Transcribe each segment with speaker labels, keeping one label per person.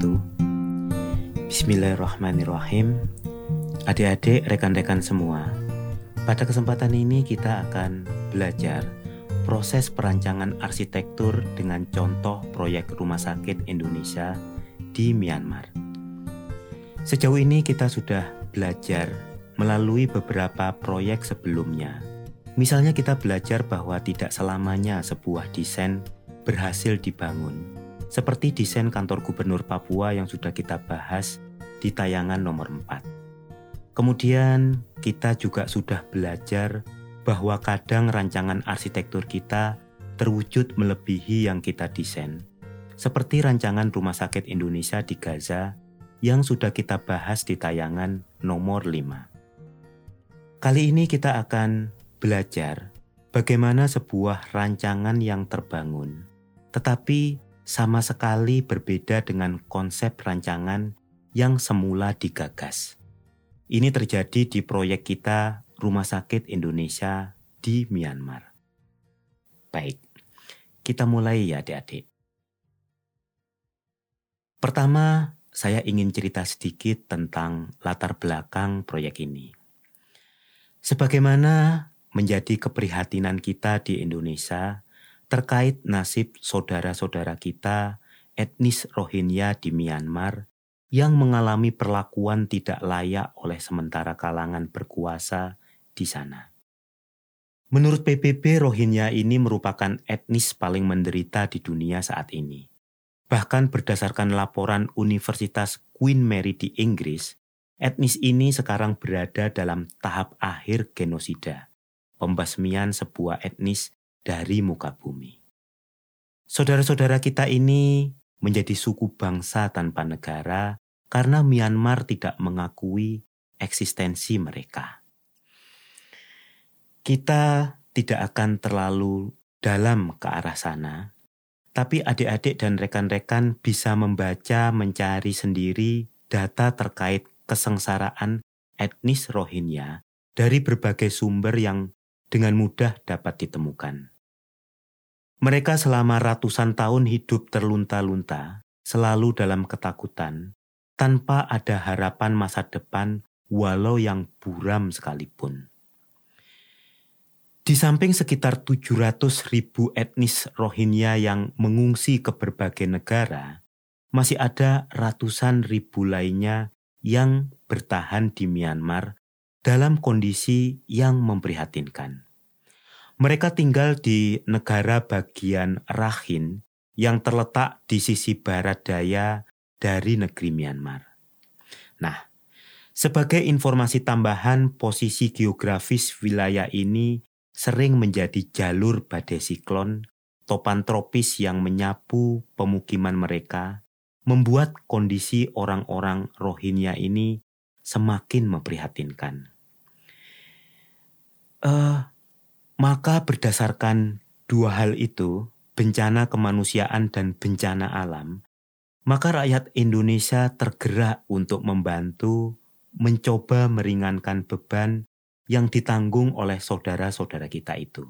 Speaker 1: wabarakatuh. Bismillahirrahmanirrahim. Adik-adik, rekan-rekan semua. Pada kesempatan ini kita akan belajar proses perancangan arsitektur dengan contoh proyek Rumah Sakit Indonesia di Myanmar. Sejauh ini kita sudah belajar melalui beberapa proyek sebelumnya. Misalnya kita belajar bahwa tidak selamanya sebuah desain berhasil dibangun seperti desain kantor gubernur Papua yang sudah kita bahas di tayangan nomor 4. Kemudian kita juga sudah belajar bahwa kadang rancangan arsitektur kita terwujud melebihi yang kita desain. Seperti rancangan Rumah Sakit Indonesia di Gaza yang sudah kita bahas di tayangan nomor 5. Kali ini kita akan belajar bagaimana sebuah rancangan yang terbangun, tetapi sama sekali berbeda dengan konsep rancangan yang semula digagas. Ini terjadi di proyek kita Rumah Sakit Indonesia di Myanmar. Baik, kita mulai ya adik-adik. Pertama, saya ingin cerita sedikit tentang latar belakang proyek ini. Sebagaimana menjadi keprihatinan kita di Indonesia, terkait nasib saudara-saudara kita etnis Rohingya di Myanmar yang mengalami perlakuan tidak layak oleh sementara kalangan berkuasa di sana. Menurut PBB, Rohingya ini merupakan etnis paling menderita di dunia saat ini. Bahkan berdasarkan laporan Universitas Queen Mary di Inggris, etnis ini sekarang berada dalam tahap akhir genosida, pembasmian sebuah etnis dari muka bumi. Saudara-saudara kita ini menjadi suku bangsa tanpa negara karena Myanmar tidak mengakui eksistensi mereka. Kita tidak akan terlalu dalam ke arah sana, tapi adik-adik dan rekan-rekan bisa membaca, mencari sendiri data terkait kesengsaraan etnis Rohingya dari berbagai sumber yang dengan mudah dapat ditemukan. Mereka selama ratusan tahun hidup terlunta-lunta, selalu dalam ketakutan, tanpa ada harapan masa depan walau yang buram sekalipun. Di samping sekitar 700 ribu etnis Rohingya yang mengungsi ke berbagai negara, masih ada ratusan ribu lainnya yang bertahan di Myanmar dalam kondisi yang memprihatinkan. Mereka tinggal di negara bagian Rakhine yang terletak di sisi barat daya dari negeri Myanmar. Nah, sebagai informasi tambahan, posisi geografis wilayah ini sering menjadi jalur badai siklon, topan tropis yang menyapu pemukiman mereka, membuat kondisi orang-orang Rohingya ini semakin memprihatinkan. Uh, maka berdasarkan dua hal itu, bencana kemanusiaan dan bencana alam, maka rakyat Indonesia tergerak untuk membantu mencoba meringankan beban yang ditanggung oleh saudara-saudara kita itu.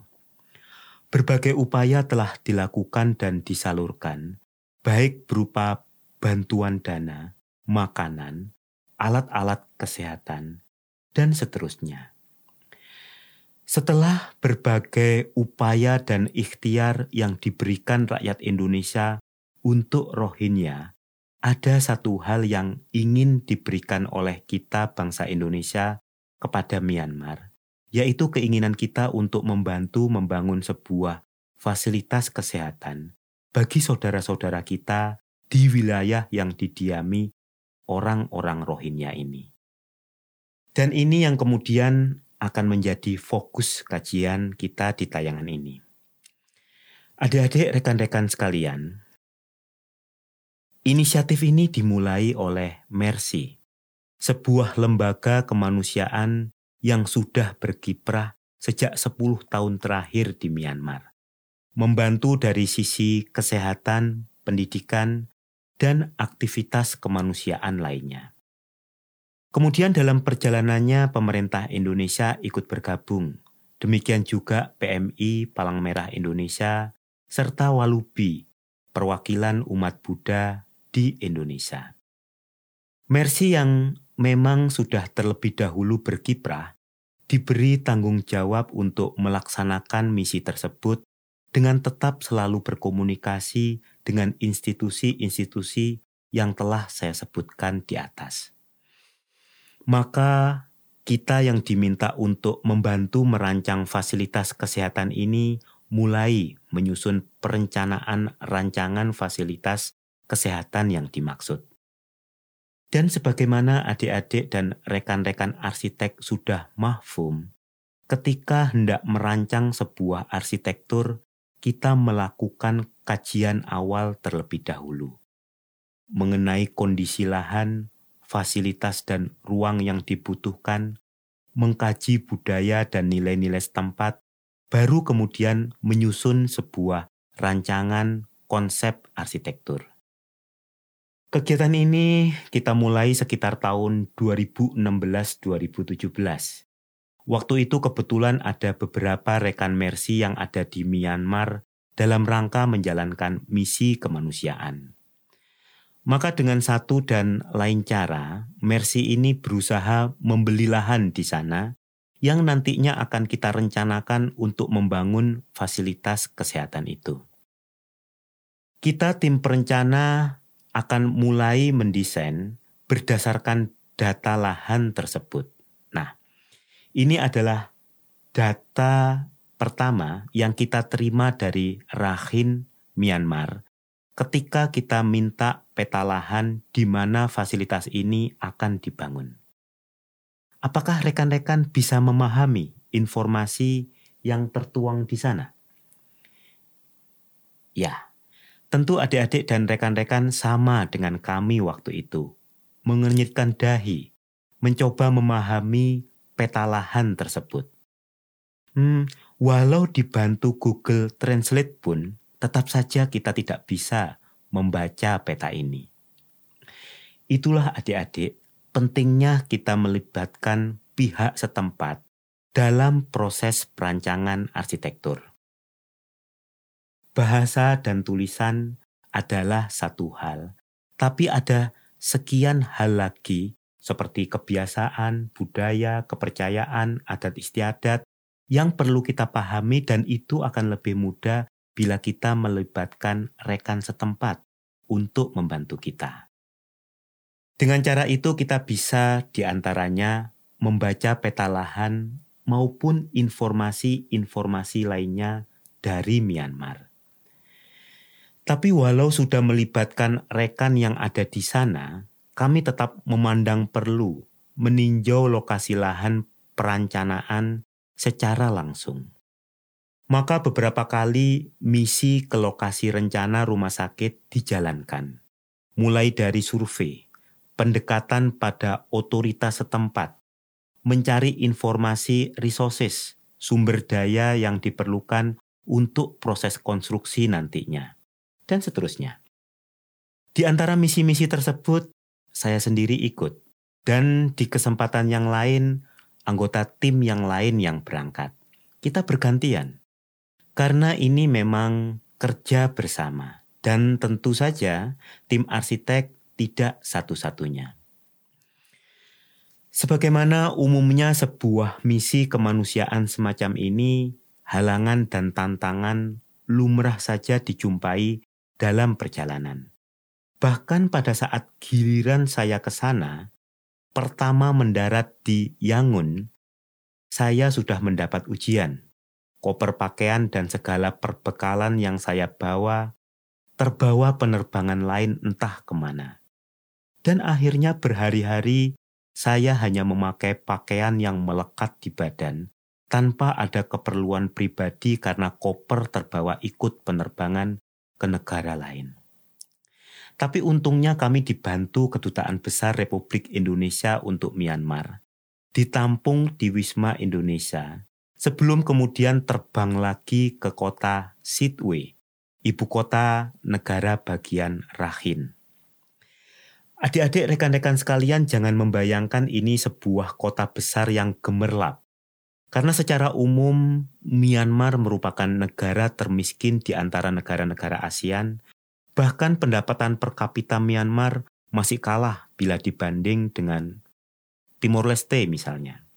Speaker 1: Berbagai upaya telah dilakukan dan disalurkan, baik berupa bantuan dana, makanan, alat-alat kesehatan, dan seterusnya. Setelah berbagai upaya dan ikhtiar yang diberikan rakyat Indonesia untuk Rohingya, ada satu hal yang ingin diberikan oleh kita bangsa Indonesia kepada Myanmar, yaitu keinginan kita untuk membantu membangun sebuah fasilitas kesehatan bagi saudara-saudara kita di wilayah yang didiami orang-orang Rohingya ini. Dan ini yang kemudian akan menjadi fokus kajian kita di tayangan ini. Adik-adik rekan-rekan sekalian, inisiatif ini dimulai oleh Mercy, sebuah lembaga kemanusiaan yang sudah berkiprah sejak 10 tahun terakhir di Myanmar. Membantu dari sisi kesehatan, pendidikan, dan aktivitas kemanusiaan lainnya. Kemudian dalam perjalanannya pemerintah Indonesia ikut bergabung. Demikian juga PMI Palang Merah Indonesia serta Walubi, perwakilan umat Buddha di Indonesia. Mercy yang memang sudah terlebih dahulu berkiprah, diberi tanggung jawab untuk melaksanakan misi tersebut dengan tetap selalu berkomunikasi dengan institusi-institusi yang telah saya sebutkan di atas. Maka kita yang diminta untuk membantu merancang fasilitas kesehatan ini mulai menyusun perencanaan rancangan fasilitas kesehatan yang dimaksud. Dan sebagaimana adik-adik dan rekan-rekan arsitek sudah mahfum, ketika hendak merancang sebuah arsitektur, kita melakukan kajian awal terlebih dahulu mengenai kondisi lahan, fasilitas, dan ruang yang dibutuhkan, mengkaji budaya dan nilai-nilai setempat, baru kemudian menyusun sebuah rancangan konsep arsitektur. Kegiatan ini kita mulai sekitar tahun 2016-2017. Waktu itu kebetulan ada beberapa rekan Mercy yang ada di Myanmar dalam rangka menjalankan misi kemanusiaan. Maka dengan satu dan lain cara, Mercy ini berusaha membeli lahan di sana yang nantinya akan kita rencanakan untuk membangun fasilitas kesehatan itu. Kita tim perencana akan mulai mendesain berdasarkan data lahan tersebut. Nah, ini adalah data pertama yang kita terima dari Rahin Myanmar ketika kita minta peta lahan di mana fasilitas ini akan dibangun. Apakah rekan-rekan bisa memahami informasi yang tertuang di sana? Ya, Tentu adik-adik dan rekan-rekan sama dengan kami waktu itu, mengenyitkan dahi, mencoba memahami peta lahan tersebut. Hmm, walau dibantu Google Translate pun, tetap saja kita tidak bisa membaca peta ini. Itulah adik-adik, pentingnya kita melibatkan pihak setempat dalam proses perancangan arsitektur. Bahasa dan tulisan adalah satu hal, tapi ada sekian hal lagi seperti kebiasaan, budaya, kepercayaan, adat istiadat yang perlu kita pahami dan itu akan lebih mudah bila kita melibatkan rekan setempat untuk membantu kita. Dengan cara itu kita bisa di antaranya membaca peta lahan maupun informasi-informasi lainnya dari Myanmar. Tapi walau sudah melibatkan rekan yang ada di sana, kami tetap memandang perlu meninjau lokasi lahan perencanaan secara langsung. Maka beberapa kali misi ke lokasi rencana rumah sakit dijalankan. Mulai dari survei, pendekatan pada otoritas setempat, mencari informasi resources, sumber daya yang diperlukan untuk proses konstruksi nantinya dan seterusnya. Di antara misi-misi tersebut, saya sendiri ikut, dan di kesempatan yang lain, anggota tim yang lain yang berangkat. Kita bergantian, karena ini memang kerja bersama, dan tentu saja tim arsitek tidak satu-satunya. Sebagaimana umumnya sebuah misi kemanusiaan semacam ini, halangan dan tantangan lumrah saja dijumpai dalam perjalanan. Bahkan pada saat giliran saya ke sana, pertama mendarat di Yangon, saya sudah mendapat ujian. Koper pakaian dan segala perbekalan yang saya bawa terbawa penerbangan lain entah ke mana. Dan akhirnya berhari-hari saya hanya memakai pakaian yang melekat di badan tanpa ada keperluan pribadi karena koper terbawa ikut penerbangan ke negara lain. Tapi untungnya kami dibantu Kedutaan Besar Republik Indonesia untuk Myanmar, ditampung di Wisma Indonesia, sebelum kemudian terbang lagi ke kota Sidwe, ibu kota negara bagian Rakhine. Adik-adik rekan-rekan sekalian jangan membayangkan ini sebuah kota besar yang gemerlap karena secara umum Myanmar merupakan negara termiskin di antara negara-negara ASEAN, Bahkan pendapatan per kapita Myanmar masih kalah bila dibanding dengan Timor Leste misalnya.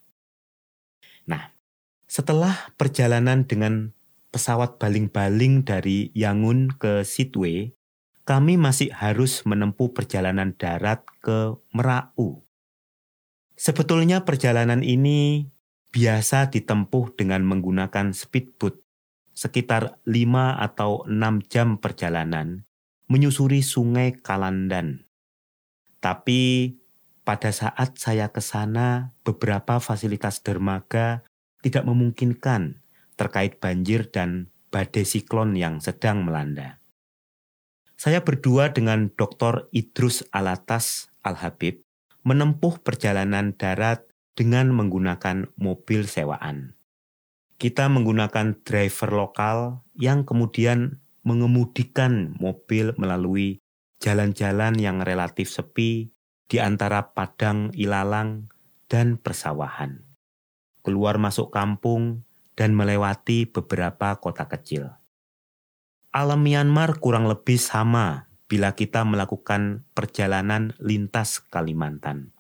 Speaker 1: Setelah perjalanan dengan pesawat baling-baling dari Yangon ke Sidwe, kami masih harus menempuh perjalanan darat ke Merau. Sebetulnya perjalanan ini biasa ditempuh dengan menggunakan speedboat sekitar 5 atau 6 jam perjalanan menyusuri sungai Kalandan. Tapi pada saat saya ke sana, beberapa fasilitas dermaga tidak memungkinkan terkait banjir dan badai siklon yang sedang melanda. Saya berdua dengan Dr. Idrus Alatas Al-Habib menempuh perjalanan darat dengan menggunakan mobil sewaan. Kita menggunakan driver lokal yang kemudian mengemudikan mobil melalui jalan-jalan yang relatif sepi di antara padang ilalang dan persawahan. Keluar masuk kampung dan melewati beberapa kota kecil. Alam Myanmar kurang lebih sama bila kita melakukan perjalanan lintas Kalimantan.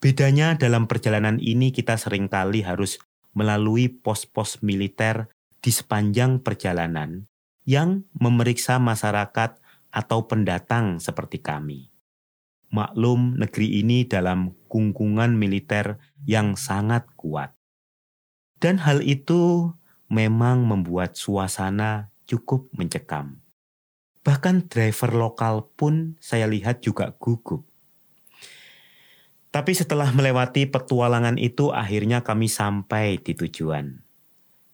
Speaker 1: Bedanya dalam perjalanan ini kita sering kali harus melalui pos-pos militer di sepanjang perjalanan yang memeriksa masyarakat atau pendatang seperti kami. Maklum negeri ini dalam kungkungan militer yang sangat kuat. Dan hal itu memang membuat suasana cukup mencekam. Bahkan driver lokal pun saya lihat juga gugup. Tapi setelah melewati petualangan itu akhirnya kami sampai di tujuan.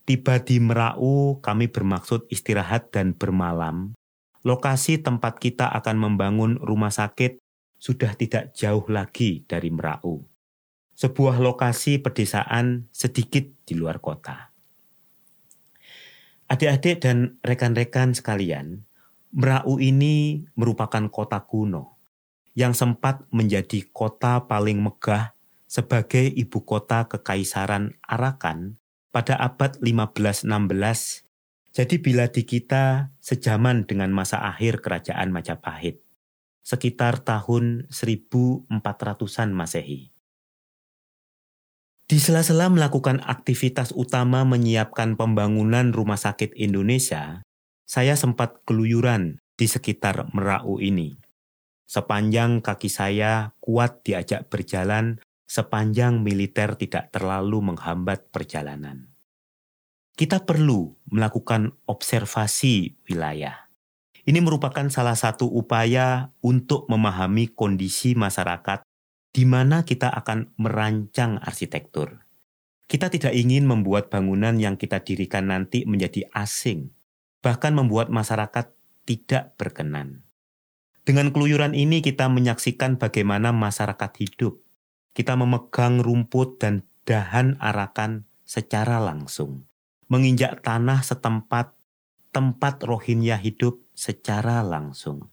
Speaker 1: Tiba di Merau, kami bermaksud istirahat dan bermalam. Lokasi tempat kita akan membangun rumah sakit sudah tidak jauh lagi dari Merau. Sebuah lokasi pedesaan sedikit di luar kota. Adik-adik dan rekan-rekan sekalian, Merau ini merupakan kota kuno yang sempat menjadi kota paling megah sebagai ibu kota kekaisaran Arakan pada abad 15-16. Jadi bila di kita sejaman dengan masa akhir kerajaan Majapahit, sekitar tahun 1400-an Masehi. Di sela-sela melakukan aktivitas utama menyiapkan pembangunan Rumah Sakit Indonesia, saya sempat keluyuran di sekitar Merau ini. Sepanjang kaki saya kuat diajak berjalan sepanjang militer tidak terlalu menghambat perjalanan. Kita perlu melakukan observasi wilayah. Ini merupakan salah satu upaya untuk memahami kondisi masyarakat di mana kita akan merancang arsitektur. Kita tidak ingin membuat bangunan yang kita dirikan nanti menjadi asing, bahkan membuat masyarakat tidak berkenan. Dengan keluyuran ini kita menyaksikan bagaimana masyarakat hidup, kita memegang rumput dan dahan arakan secara langsung, menginjak tanah setempat tempat Rohingya hidup secara langsung.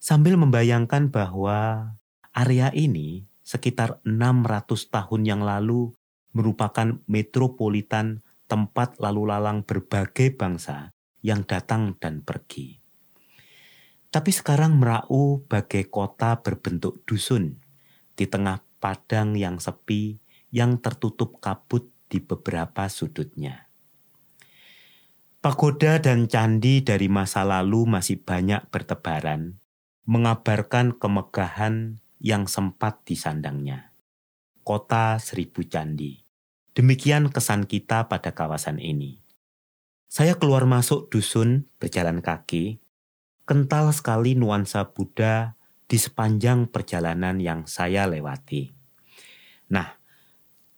Speaker 1: Sambil membayangkan bahwa area ini sekitar 600 tahun yang lalu merupakan metropolitan tempat lalu lalang berbagai bangsa yang datang dan pergi. Tapi sekarang Merau bagai kota berbentuk dusun di tengah padang yang sepi yang tertutup kabut di beberapa sudutnya. Pagoda dan candi dari masa lalu masih banyak bertebaran, mengabarkan kemegahan yang sempat disandangnya. Kota Seribu Candi. Demikian kesan kita pada kawasan ini. Saya keluar masuk dusun berjalan kaki, kental sekali nuansa Buddha di sepanjang perjalanan yang saya lewati. Nah,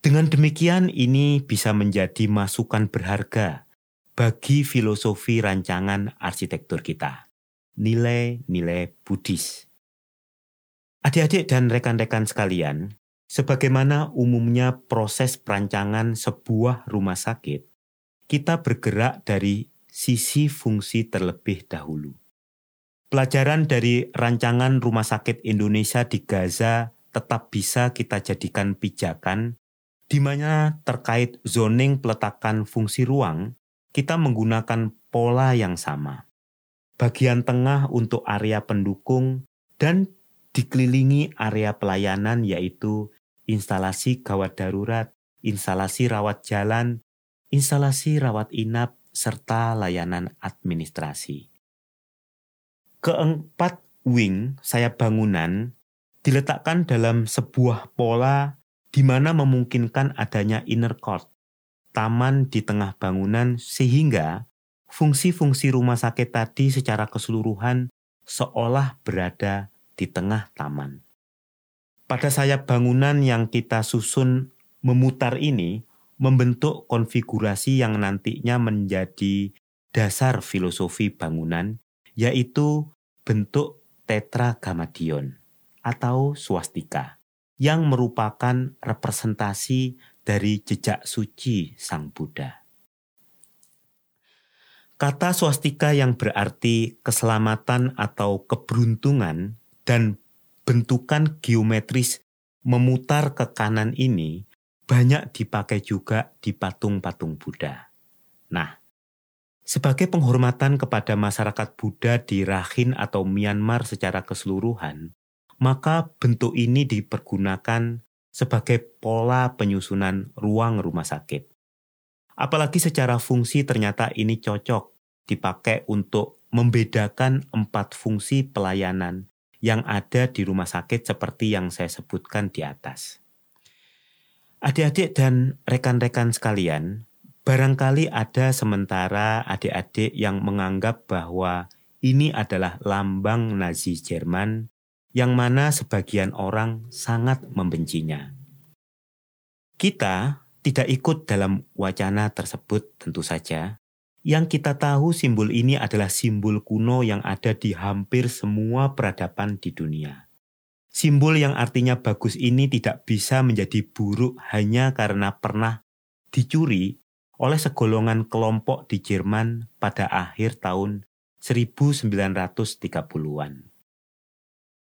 Speaker 1: dengan demikian ini bisa menjadi masukan berharga bagi filosofi rancangan arsitektur kita. Nilai-nilai Buddhis. Adik-adik dan rekan-rekan sekalian, sebagaimana umumnya proses perancangan sebuah rumah sakit, kita bergerak dari sisi fungsi terlebih dahulu. Pelajaran dari rancangan Rumah Sakit Indonesia di Gaza tetap bisa kita jadikan pijakan di mana terkait zoning peletakan fungsi ruang, kita menggunakan pola yang sama. bagian tengah untuk area pendukung, dan dikelilingi area pelayanan yaitu instalasi gawat darurat, instalasi rawat jalan, instalasi rawat inap, serta layanan administrasi. Keempat wing sayap bangunan diletakkan dalam sebuah pola di mana memungkinkan adanya inner court, taman di tengah bangunan sehingga fungsi-fungsi rumah sakit tadi secara keseluruhan seolah berada di tengah taman. Pada sayap bangunan yang kita susun memutar ini membentuk konfigurasi yang nantinya menjadi dasar filosofi bangunan, yaitu bentuk tetragamadion atau swastika yang merupakan representasi dari jejak suci Sang Buddha. Kata swastika yang berarti keselamatan atau keberuntungan dan bentukan geometris memutar ke kanan ini banyak dipakai juga di patung-patung Buddha. Nah, sebagai penghormatan kepada masyarakat Buddha di Rakhine atau Myanmar secara keseluruhan, maka bentuk ini dipergunakan sebagai pola penyusunan ruang rumah sakit. Apalagi secara fungsi ternyata ini cocok dipakai untuk membedakan empat fungsi pelayanan yang ada di rumah sakit seperti yang saya sebutkan di atas. Adik-adik dan rekan-rekan sekalian, barangkali ada sementara adik-adik yang menganggap bahwa ini adalah lambang Nazi Jerman yang mana sebagian orang sangat membencinya. Kita tidak ikut dalam wacana tersebut tentu saja. Yang kita tahu simbol ini adalah simbol kuno yang ada di hampir semua peradaban di dunia. Simbol yang artinya bagus ini tidak bisa menjadi buruk hanya karena pernah dicuri oleh segolongan kelompok di Jerman pada akhir tahun 1930-an.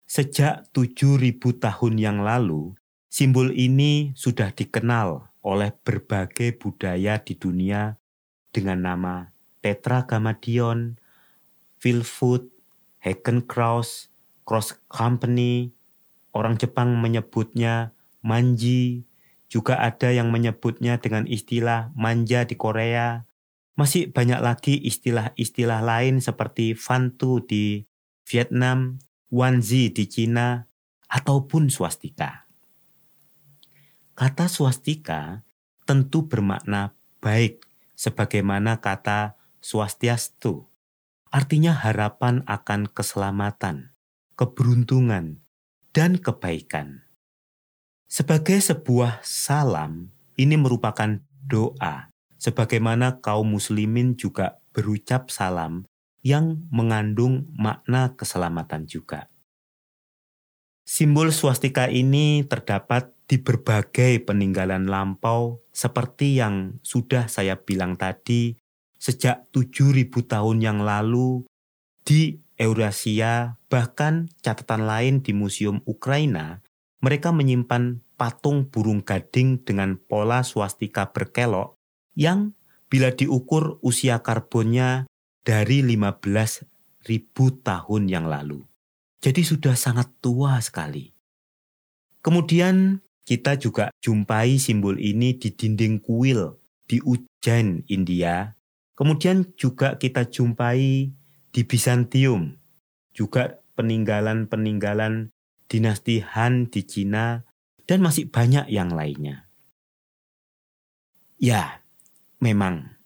Speaker 1: Sejak 7000 tahun yang lalu, simbol ini sudah dikenal oleh berbagai budaya di dunia dengan nama Tetragrammaton, Philfoot, Hakenkraus, Cross Company, orang Jepang menyebutnya manji, juga ada yang menyebutnya dengan istilah manja di Korea. Masih banyak lagi istilah-istilah lain seperti fantu di Vietnam, Wanzi di Cina, ataupun swastika. Kata swastika tentu bermakna baik sebagaimana kata swastiastu. Artinya harapan akan keselamatan, keberuntungan, dan kebaikan. Sebagai sebuah salam, ini merupakan doa, sebagaimana kaum muslimin juga berucap salam yang mengandung makna keselamatan juga. Simbol swastika ini terdapat di berbagai peninggalan lampau seperti yang sudah saya bilang tadi sejak 7000 tahun yang lalu di Eurasia bahkan catatan lain di Museum Ukraina mereka menyimpan patung burung gading dengan pola swastika berkelok yang bila diukur usia karbonnya dari 15.000 tahun yang lalu. Jadi sudah sangat tua sekali. Kemudian kita juga jumpai simbol ini di dinding kuil di Ujjain, India. Kemudian juga kita jumpai di Bizantium, juga peninggalan-peninggalan dinasti Han di Cina, dan masih banyak yang lainnya. Ya, memang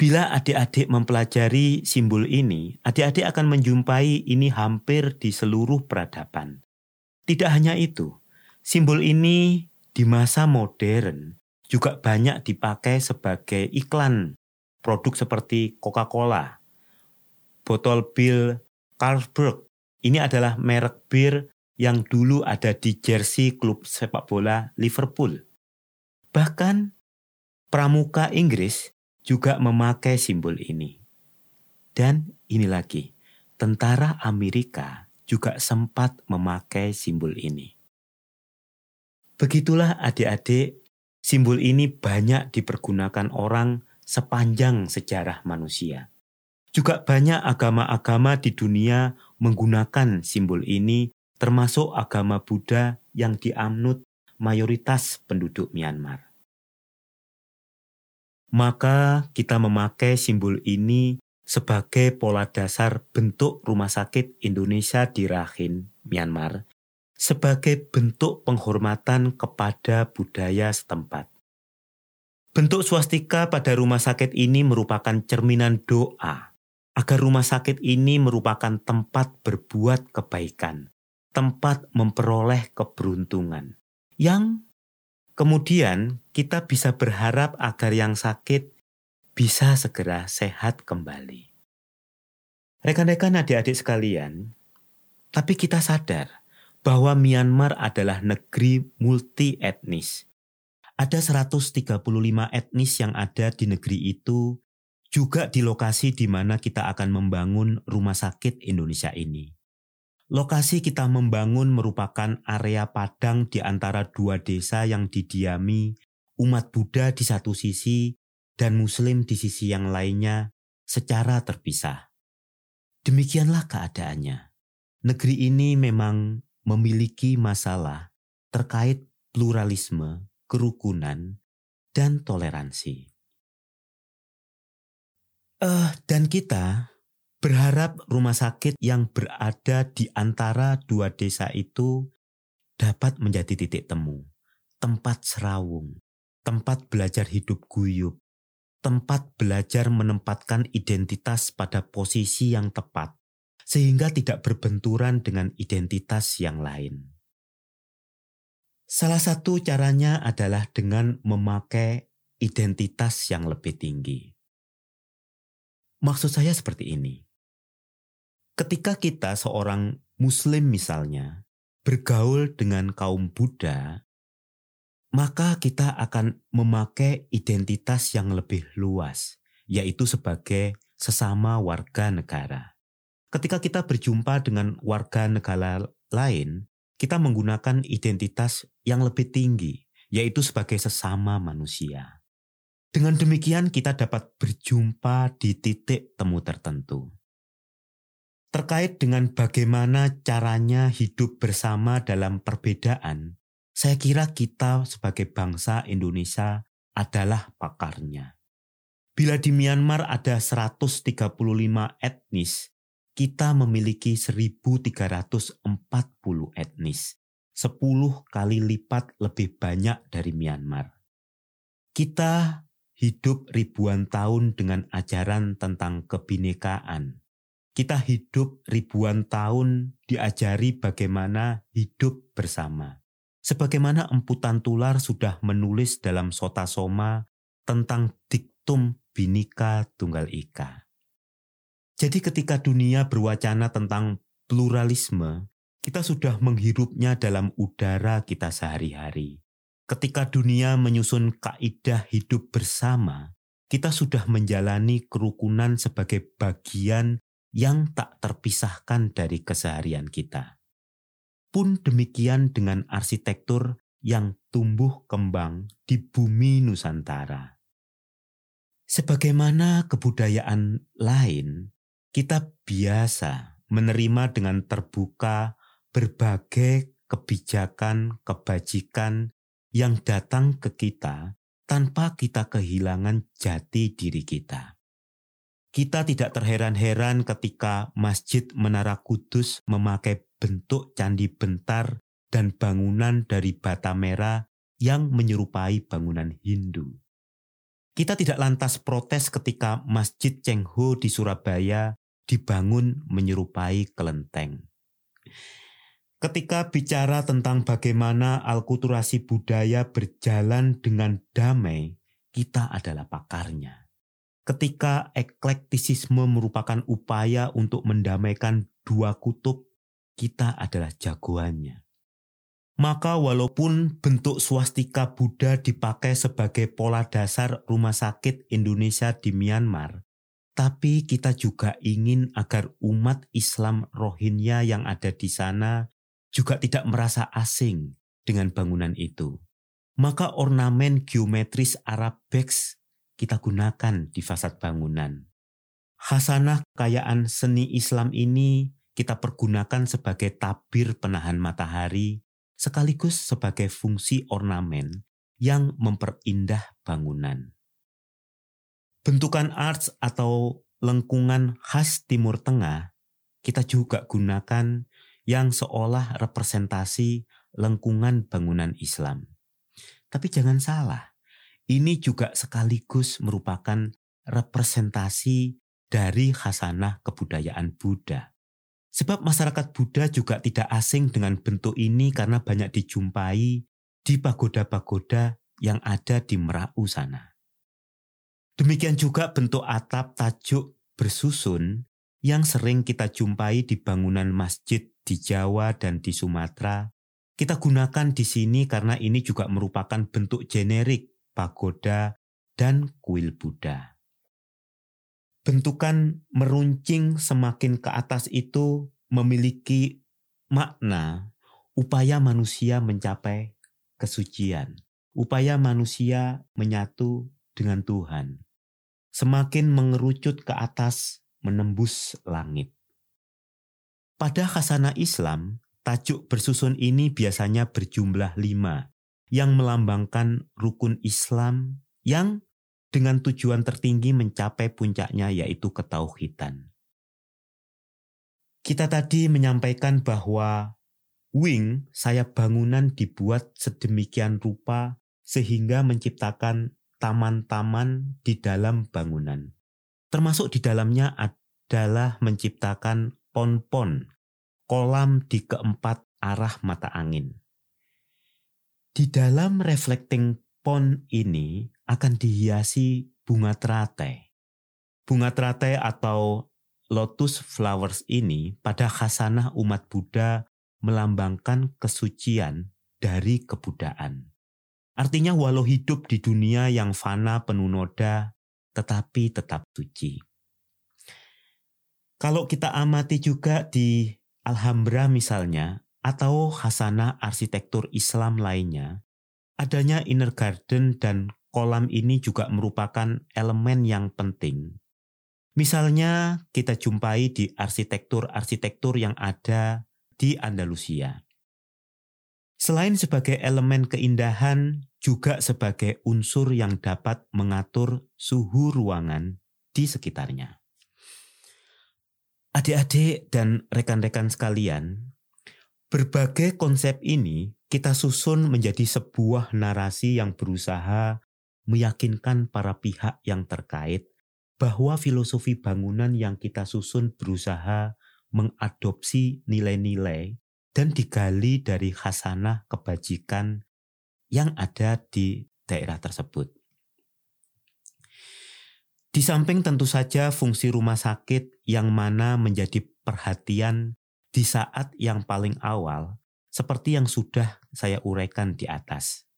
Speaker 1: Bila adik-adik mempelajari simbol ini, adik-adik akan menjumpai ini hampir di seluruh peradaban. Tidak hanya itu, simbol ini di masa modern juga banyak dipakai sebagai iklan produk seperti Coca-Cola, botol bir Carlsberg. Ini adalah merek bir yang dulu ada di jersey klub sepak bola Liverpool. Bahkan pramuka Inggris juga memakai simbol ini. Dan ini lagi, tentara Amerika juga sempat memakai simbol ini. Begitulah adik-adik, simbol ini banyak dipergunakan orang sepanjang sejarah manusia. Juga banyak agama-agama di dunia menggunakan simbol ini, termasuk agama Buddha yang dianut mayoritas penduduk Myanmar. Maka kita memakai simbol ini sebagai pola dasar bentuk rumah sakit Indonesia di Rakhine, Myanmar, sebagai bentuk penghormatan kepada budaya setempat. Bentuk swastika pada rumah sakit ini merupakan cerminan doa agar rumah sakit ini merupakan tempat berbuat kebaikan, tempat memperoleh keberuntungan, yang kemudian kita bisa berharap agar yang sakit bisa segera sehat kembali. Rekan-rekan adik-adik sekalian, tapi kita sadar bahwa Myanmar adalah negeri multi etnis. Ada 135 etnis yang ada di negeri itu juga di lokasi di mana kita akan membangun rumah sakit Indonesia ini. Lokasi kita membangun merupakan area padang di antara dua desa yang didiami umat Buddha di satu sisi dan Muslim di sisi yang lainnya secara terpisah. Demikianlah keadaannya. Negeri ini memang memiliki masalah terkait pluralisme, kerukunan, dan toleransi. Uh, dan kita berharap rumah sakit yang berada di antara dua desa itu dapat menjadi titik temu, tempat serawung, tempat belajar hidup guyup, tempat belajar menempatkan identitas pada posisi yang tepat, sehingga tidak berbenturan dengan identitas yang lain. Salah satu caranya adalah dengan memakai identitas yang lebih tinggi. Maksud saya seperti ini. Ketika kita seorang muslim misalnya bergaul dengan kaum Buddha, maka kita akan memakai identitas yang lebih luas, yaitu sebagai sesama warga negara. Ketika kita berjumpa dengan warga negara lain, kita menggunakan identitas yang lebih tinggi, yaitu sebagai sesama manusia. Dengan demikian kita dapat berjumpa di titik temu tertentu. Terkait dengan bagaimana caranya hidup bersama dalam perbedaan, saya kira kita sebagai bangsa Indonesia adalah pakarnya. Bila di Myanmar ada 135 etnis, kita memiliki 1340 etnis, 10 kali lipat lebih banyak dari Myanmar. Kita hidup ribuan tahun dengan ajaran tentang kebinekaan. Kita hidup ribuan tahun diajari bagaimana hidup bersama. Sebagaimana emputan tular sudah menulis dalam Sota Soma tentang diktum binika tunggal ika. Jadi ketika dunia berwacana tentang pluralisme, kita sudah menghirupnya dalam udara kita sehari-hari. Ketika dunia menyusun kaidah hidup bersama, kita sudah menjalani kerukunan sebagai bagian yang tak terpisahkan dari keseharian kita. Pun demikian dengan arsitektur yang tumbuh kembang di bumi Nusantara. Sebagaimana kebudayaan lain, kita biasa menerima dengan terbuka berbagai kebijakan, kebajikan, yang datang ke kita tanpa kita kehilangan jati diri kita. Kita tidak terheran-heran ketika Masjid Menara Kudus memakai bentuk candi bentar dan bangunan dari bata merah yang menyerupai bangunan Hindu. Kita tidak lantas protes ketika Masjid Cengho di Surabaya dibangun menyerupai kelenteng. Ketika bicara tentang bagaimana alkulturasi budaya berjalan dengan damai, kita adalah pakarnya. Ketika eklektisisme merupakan upaya untuk mendamaikan dua kutub, kita adalah jagoannya. Maka walaupun bentuk swastika Buddha dipakai sebagai pola dasar rumah sakit Indonesia di Myanmar, tapi kita juga ingin agar umat Islam Rohingya yang ada di sana juga tidak merasa asing dengan bangunan itu. Maka ornamen geometris Arabex kita gunakan di fasad bangunan. Hasanah kekayaan seni Islam ini kita pergunakan sebagai tabir penahan matahari sekaligus sebagai fungsi ornamen yang memperindah bangunan. Bentukan arts atau lengkungan khas Timur Tengah kita juga gunakan yang seolah representasi lengkungan bangunan Islam. Tapi jangan salah, ini juga sekaligus merupakan representasi dari khasanah kebudayaan Buddha. Sebab masyarakat Buddha juga tidak asing dengan bentuk ini karena banyak dijumpai di pagoda-pagoda yang ada di Merau sana. Demikian juga bentuk atap tajuk bersusun yang sering kita jumpai di bangunan masjid di Jawa dan di Sumatera, kita gunakan di sini karena ini juga merupakan bentuk generik pagoda dan kuil Buddha. Bentukan meruncing semakin ke atas itu memiliki makna upaya manusia mencapai kesucian, upaya manusia menyatu dengan Tuhan. Semakin mengerucut ke atas menembus langit. Pada khasana Islam, tajuk bersusun ini biasanya berjumlah lima, yang melambangkan rukun Islam yang dengan tujuan tertinggi mencapai puncaknya yaitu ketauhidan. Kita tadi menyampaikan bahwa wing sayap bangunan dibuat sedemikian rupa sehingga menciptakan taman-taman di dalam bangunan. Termasuk di dalamnya adalah menciptakan pon-pon, kolam di keempat arah mata angin. Di dalam reflecting pond ini akan dihiasi bunga teratai. Bunga teratai atau lotus flowers ini pada khasanah umat Buddha melambangkan kesucian dari kebudaan. Artinya walau hidup di dunia yang fana penuh noda, tetapi tetap suci. Kalau kita amati juga di Alhambra misalnya, atau khasana arsitektur Islam lainnya, adanya inner garden dan kolam ini juga merupakan elemen yang penting. Misalnya kita jumpai di arsitektur-arsitektur yang ada di Andalusia. Selain sebagai elemen keindahan, juga sebagai unsur yang dapat mengatur suhu ruangan di sekitarnya. Adik-adik dan rekan-rekan sekalian, berbagai konsep ini kita susun menjadi sebuah narasi yang berusaha meyakinkan para pihak yang terkait bahwa filosofi bangunan yang kita susun berusaha mengadopsi nilai-nilai dan digali dari khasanah kebajikan yang ada di daerah tersebut. Di samping tentu saja fungsi rumah sakit yang mana menjadi perhatian di saat yang paling awal, seperti yang sudah saya uraikan di atas.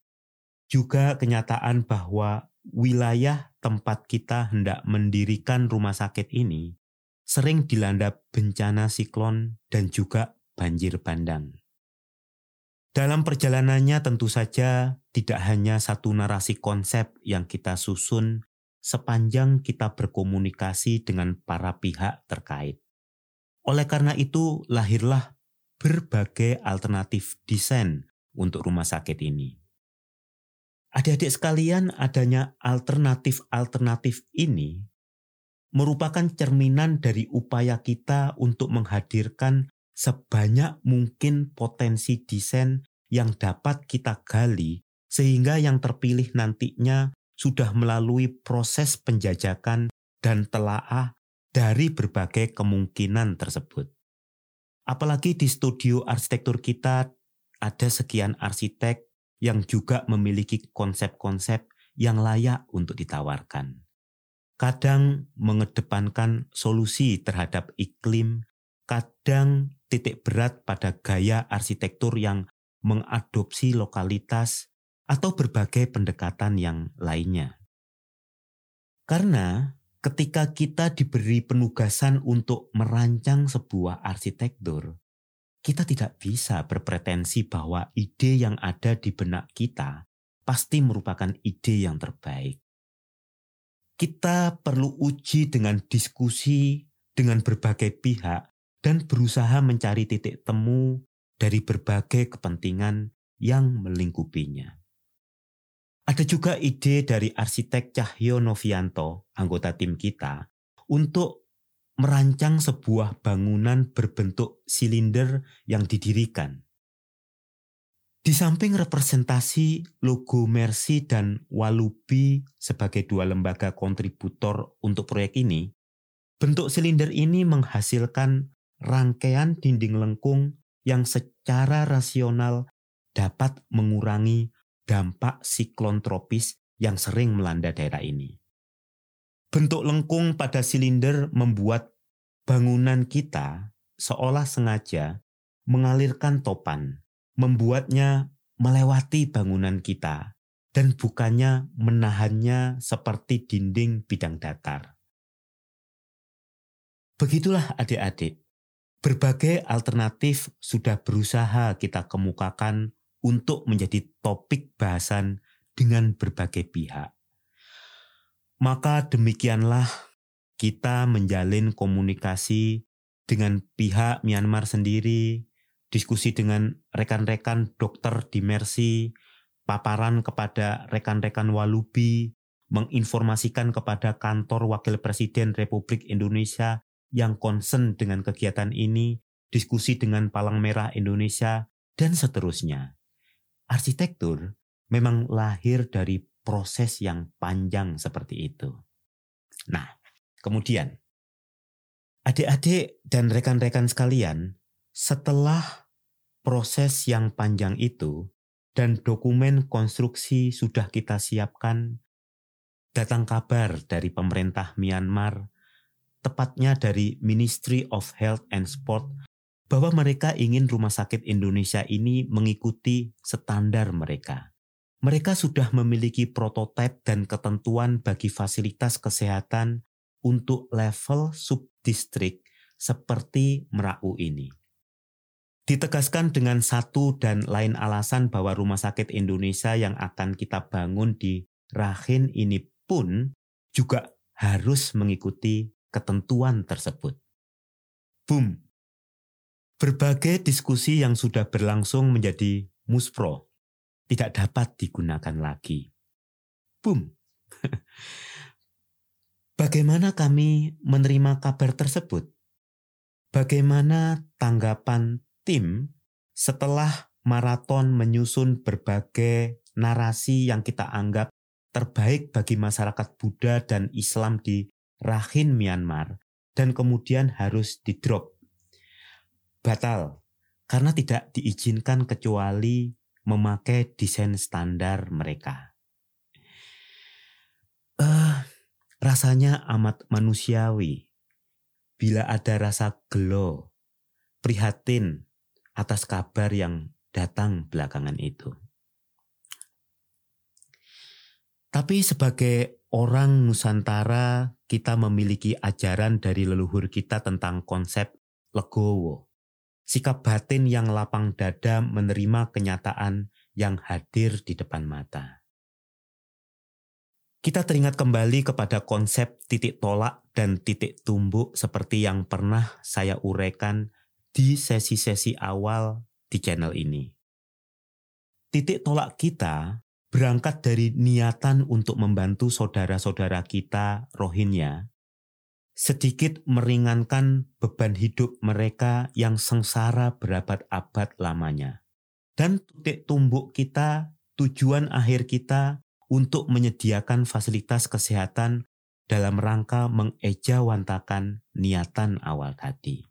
Speaker 1: Juga kenyataan bahwa wilayah tempat kita hendak mendirikan rumah sakit ini sering dilanda bencana siklon dan juga banjir bandang. Dalam perjalanannya tentu saja tidak hanya satu narasi konsep yang kita susun sepanjang kita berkomunikasi dengan para pihak terkait. Oleh karena itu lahirlah berbagai alternatif desain untuk rumah sakit ini. Adik-adik sekalian, adanya alternatif-alternatif ini merupakan cerminan dari upaya kita untuk menghadirkan sebanyak mungkin potensi desain yang dapat kita gali sehingga yang terpilih nantinya sudah melalui proses penjajakan dan telaah dari berbagai kemungkinan tersebut. Apalagi di studio arsitektur kita ada sekian arsitek yang juga memiliki konsep-konsep yang layak untuk ditawarkan. Kadang mengedepankan solusi terhadap iklim, kadang titik berat pada gaya arsitektur yang mengadopsi lokalitas atau berbagai pendekatan yang lainnya. Karena ketika kita diberi penugasan untuk merancang sebuah arsitektur, kita tidak bisa berpretensi bahwa ide yang ada di benak kita pasti merupakan ide yang terbaik. kita perlu uji dengan diskusi dengan berbagai pihak dan berusaha mencari titik temu dari berbagai kepentingan yang melingkupinya. Ada juga ide dari arsitek Cahyo Novianto, anggota tim kita, untuk merancang sebuah bangunan berbentuk silinder yang didirikan. Di samping representasi logo Mercy dan Walubi sebagai dua lembaga kontributor untuk proyek ini, bentuk silinder ini menghasilkan rangkaian dinding lengkung yang secara rasional dapat mengurangi dampak siklon tropis yang sering melanda daerah ini. Bentuk lengkung pada silinder membuat bangunan kita seolah sengaja mengalirkan topan membuatnya melewati bangunan kita dan bukannya menahannya seperti dinding bidang datar. Begitulah adik-adik, berbagai alternatif sudah berusaha kita kemukakan untuk menjadi topik bahasan dengan berbagai pihak. Maka demikianlah kita menjalin komunikasi dengan pihak Myanmar sendiri, diskusi dengan rekan-rekan dokter di Mercy, paparan kepada rekan-rekan Walubi, menginformasikan kepada kantor Wakil Presiden Republik Indonesia yang concern dengan kegiatan ini, diskusi dengan Palang Merah Indonesia, dan seterusnya. Arsitektur memang lahir dari proses yang panjang seperti itu. Nah, kemudian adik-adik dan rekan-rekan sekalian, setelah proses yang panjang itu dan dokumen konstruksi sudah kita siapkan, datang kabar dari pemerintah Myanmar, tepatnya dari Ministry of Health and Sport, bahwa mereka ingin rumah sakit Indonesia ini mengikuti standar mereka. Mereka sudah memiliki prototipe dan ketentuan bagi fasilitas kesehatan untuk level subdistrik seperti Merau ini. Ditegaskan dengan satu dan lain alasan bahwa Rumah Sakit Indonesia yang akan kita bangun di Rahin ini pun juga harus mengikuti ketentuan tersebut. Boom. Berbagai diskusi yang sudah berlangsung menjadi muspro tidak dapat digunakan lagi. Boom. Bagaimana kami menerima kabar tersebut? Bagaimana tanggapan tim setelah maraton menyusun berbagai narasi yang kita anggap terbaik bagi masyarakat Buddha dan Islam di Rakhine, Myanmar, dan kemudian harus di-drop. Batal, karena tidak diizinkan kecuali memakai desain standar mereka. Uh, rasanya amat manusiawi bila ada rasa gelo, prihatin atas kabar yang datang belakangan itu. Tapi sebagai orang Nusantara, kita memiliki ajaran dari leluhur kita tentang konsep legowo. Sikap batin yang lapang dada menerima kenyataan yang hadir di depan mata. Kita teringat kembali kepada konsep titik tolak dan titik tumbuk seperti yang pernah saya uraikan di sesi-sesi awal di channel ini. Titik tolak kita berangkat dari niatan untuk membantu saudara-saudara kita Rohingya sedikit meringankan beban hidup mereka yang sengsara berabad-abad lamanya. Dan titik tumbuk kita, tujuan akhir kita untuk menyediakan fasilitas kesehatan dalam rangka mengejawantakan niatan awal tadi.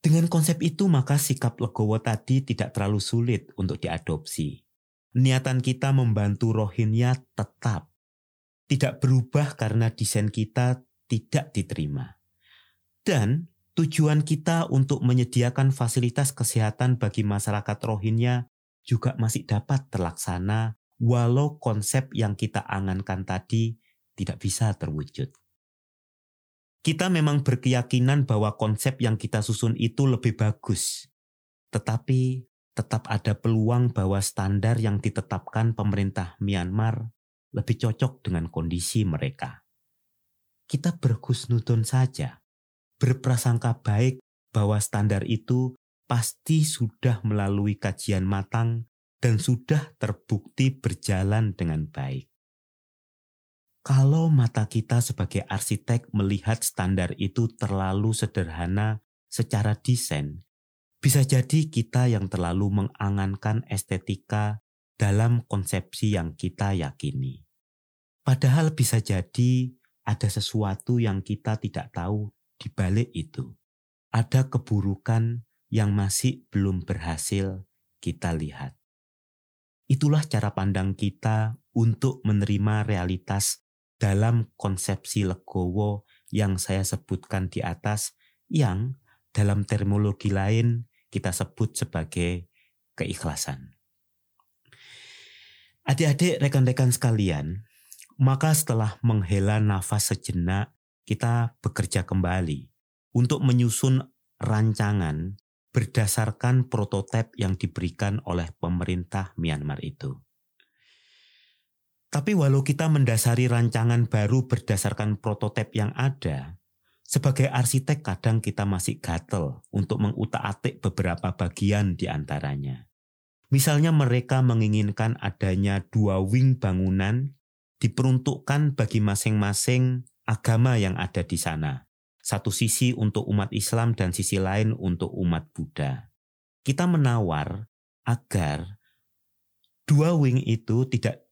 Speaker 1: Dengan konsep itu maka sikap legowo tadi tidak terlalu sulit untuk diadopsi. Niatan kita membantu Rohingya tetap tidak berubah karena desain kita tidak diterima. Dan tujuan kita untuk menyediakan fasilitas kesehatan bagi masyarakat Rohingya juga masih dapat terlaksana walau konsep yang kita angankan tadi tidak bisa terwujud. Kita memang berkeyakinan bahwa konsep yang kita susun itu lebih bagus. Tetapi tetap ada peluang bahwa standar yang ditetapkan pemerintah Myanmar lebih cocok dengan kondisi mereka. Kita berhusnudon saja, berprasangka baik bahwa standar itu pasti sudah melalui kajian matang dan sudah terbukti berjalan dengan baik. Kalau mata kita sebagai arsitek melihat standar itu terlalu sederhana secara desain, bisa jadi kita yang terlalu mengangankan estetika dalam konsepsi yang kita yakini. Padahal bisa jadi ada sesuatu yang kita tidak tahu di balik itu. Ada keburukan yang masih belum berhasil kita lihat. Itulah cara pandang kita untuk menerima realitas dalam konsepsi legowo yang saya sebutkan di atas yang dalam terminologi lain kita sebut sebagai keikhlasan. Adik-adik, rekan-rekan sekalian, maka setelah menghela nafas sejenak, kita bekerja kembali untuk menyusun rancangan berdasarkan prototipe yang diberikan oleh pemerintah Myanmar itu. Tapi walau kita mendasari rancangan baru berdasarkan prototipe yang ada, sebagai arsitek kadang kita masih gatel untuk mengutak-atik beberapa bagian di antaranya. Misalnya mereka menginginkan adanya dua wing bangunan diperuntukkan bagi masing-masing agama yang ada di sana. Satu sisi untuk umat Islam dan sisi lain untuk umat Buddha. Kita menawar agar dua wing itu tidak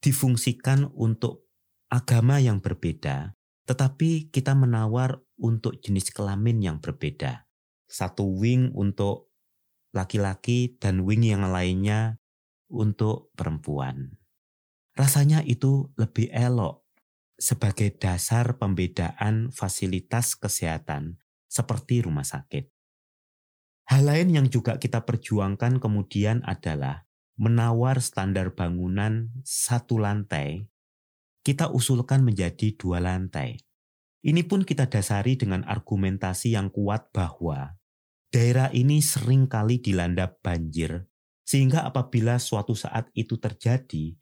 Speaker 1: difungsikan untuk agama yang berbeda, tetapi kita menawar untuk jenis kelamin yang berbeda. Satu wing untuk laki-laki dan wing yang lainnya untuk perempuan. Rasanya itu lebih elok sebagai dasar pembedaan fasilitas kesehatan seperti rumah sakit. Hal lain yang juga kita perjuangkan kemudian adalah menawar standar bangunan satu lantai kita usulkan menjadi dua lantai. Ini pun kita dasari dengan argumentasi yang kuat bahwa daerah ini sering kali dilanda banjir, sehingga apabila suatu saat itu terjadi,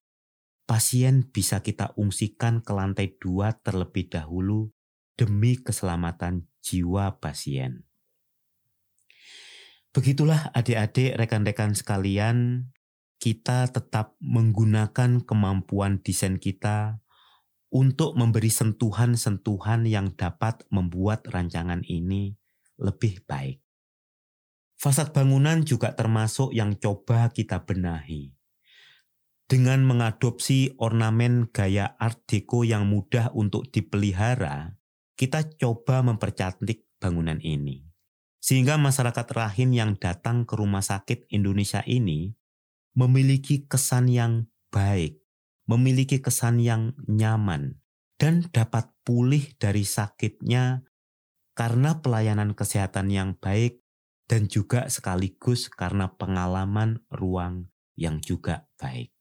Speaker 1: pasien bisa kita ungsikan ke lantai dua terlebih dahulu demi keselamatan jiwa pasien. Begitulah adik-adik rekan-rekan sekalian, kita tetap menggunakan kemampuan desain kita untuk memberi sentuhan-sentuhan yang dapat membuat rancangan ini lebih baik. Fasad bangunan juga termasuk yang coba kita benahi. Dengan mengadopsi ornamen gaya art deco yang mudah untuk dipelihara, kita coba mempercantik bangunan ini. Sehingga masyarakat rahim yang datang ke rumah sakit Indonesia ini memiliki kesan yang baik memiliki kesan yang nyaman dan dapat pulih dari sakitnya karena pelayanan kesehatan yang baik dan juga sekaligus karena pengalaman ruang yang juga baik.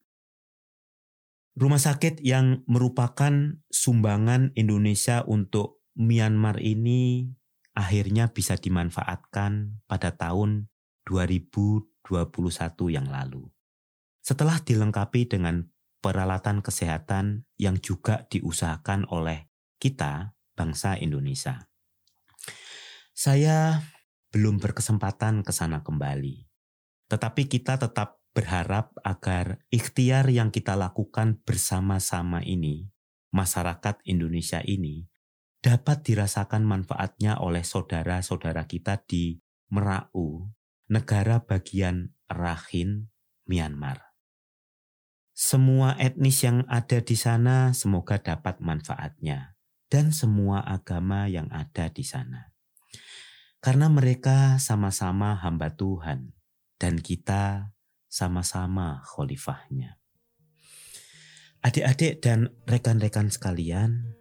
Speaker 1: Rumah sakit yang merupakan sumbangan Indonesia untuk Myanmar ini akhirnya bisa dimanfaatkan pada tahun 2021 yang lalu. Setelah dilengkapi dengan peralatan kesehatan yang juga diusahakan oleh kita, bangsa Indonesia. Saya belum berkesempatan ke sana kembali, tetapi kita tetap berharap agar ikhtiar yang kita lakukan bersama-sama ini, masyarakat Indonesia ini, dapat dirasakan manfaatnya oleh saudara-saudara kita di Merau, negara bagian Rakhine, Myanmar. Semua etnis yang ada di sana semoga dapat manfaatnya dan semua agama yang ada di sana. Karena mereka sama-sama hamba Tuhan dan kita sama-sama khalifahnya. Adik-adik dan rekan-rekan sekalian,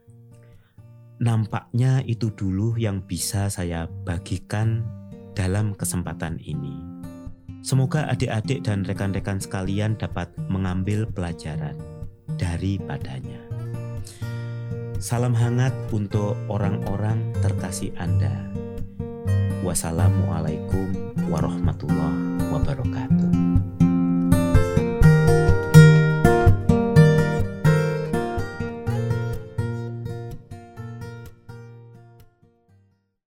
Speaker 1: nampaknya itu dulu yang bisa saya bagikan dalam kesempatan ini. Semoga adik-adik dan rekan-rekan sekalian dapat mengambil pelajaran daripadanya. Salam hangat untuk orang-orang terkasih Anda. Wassalamualaikum warahmatullahi wabarakatuh.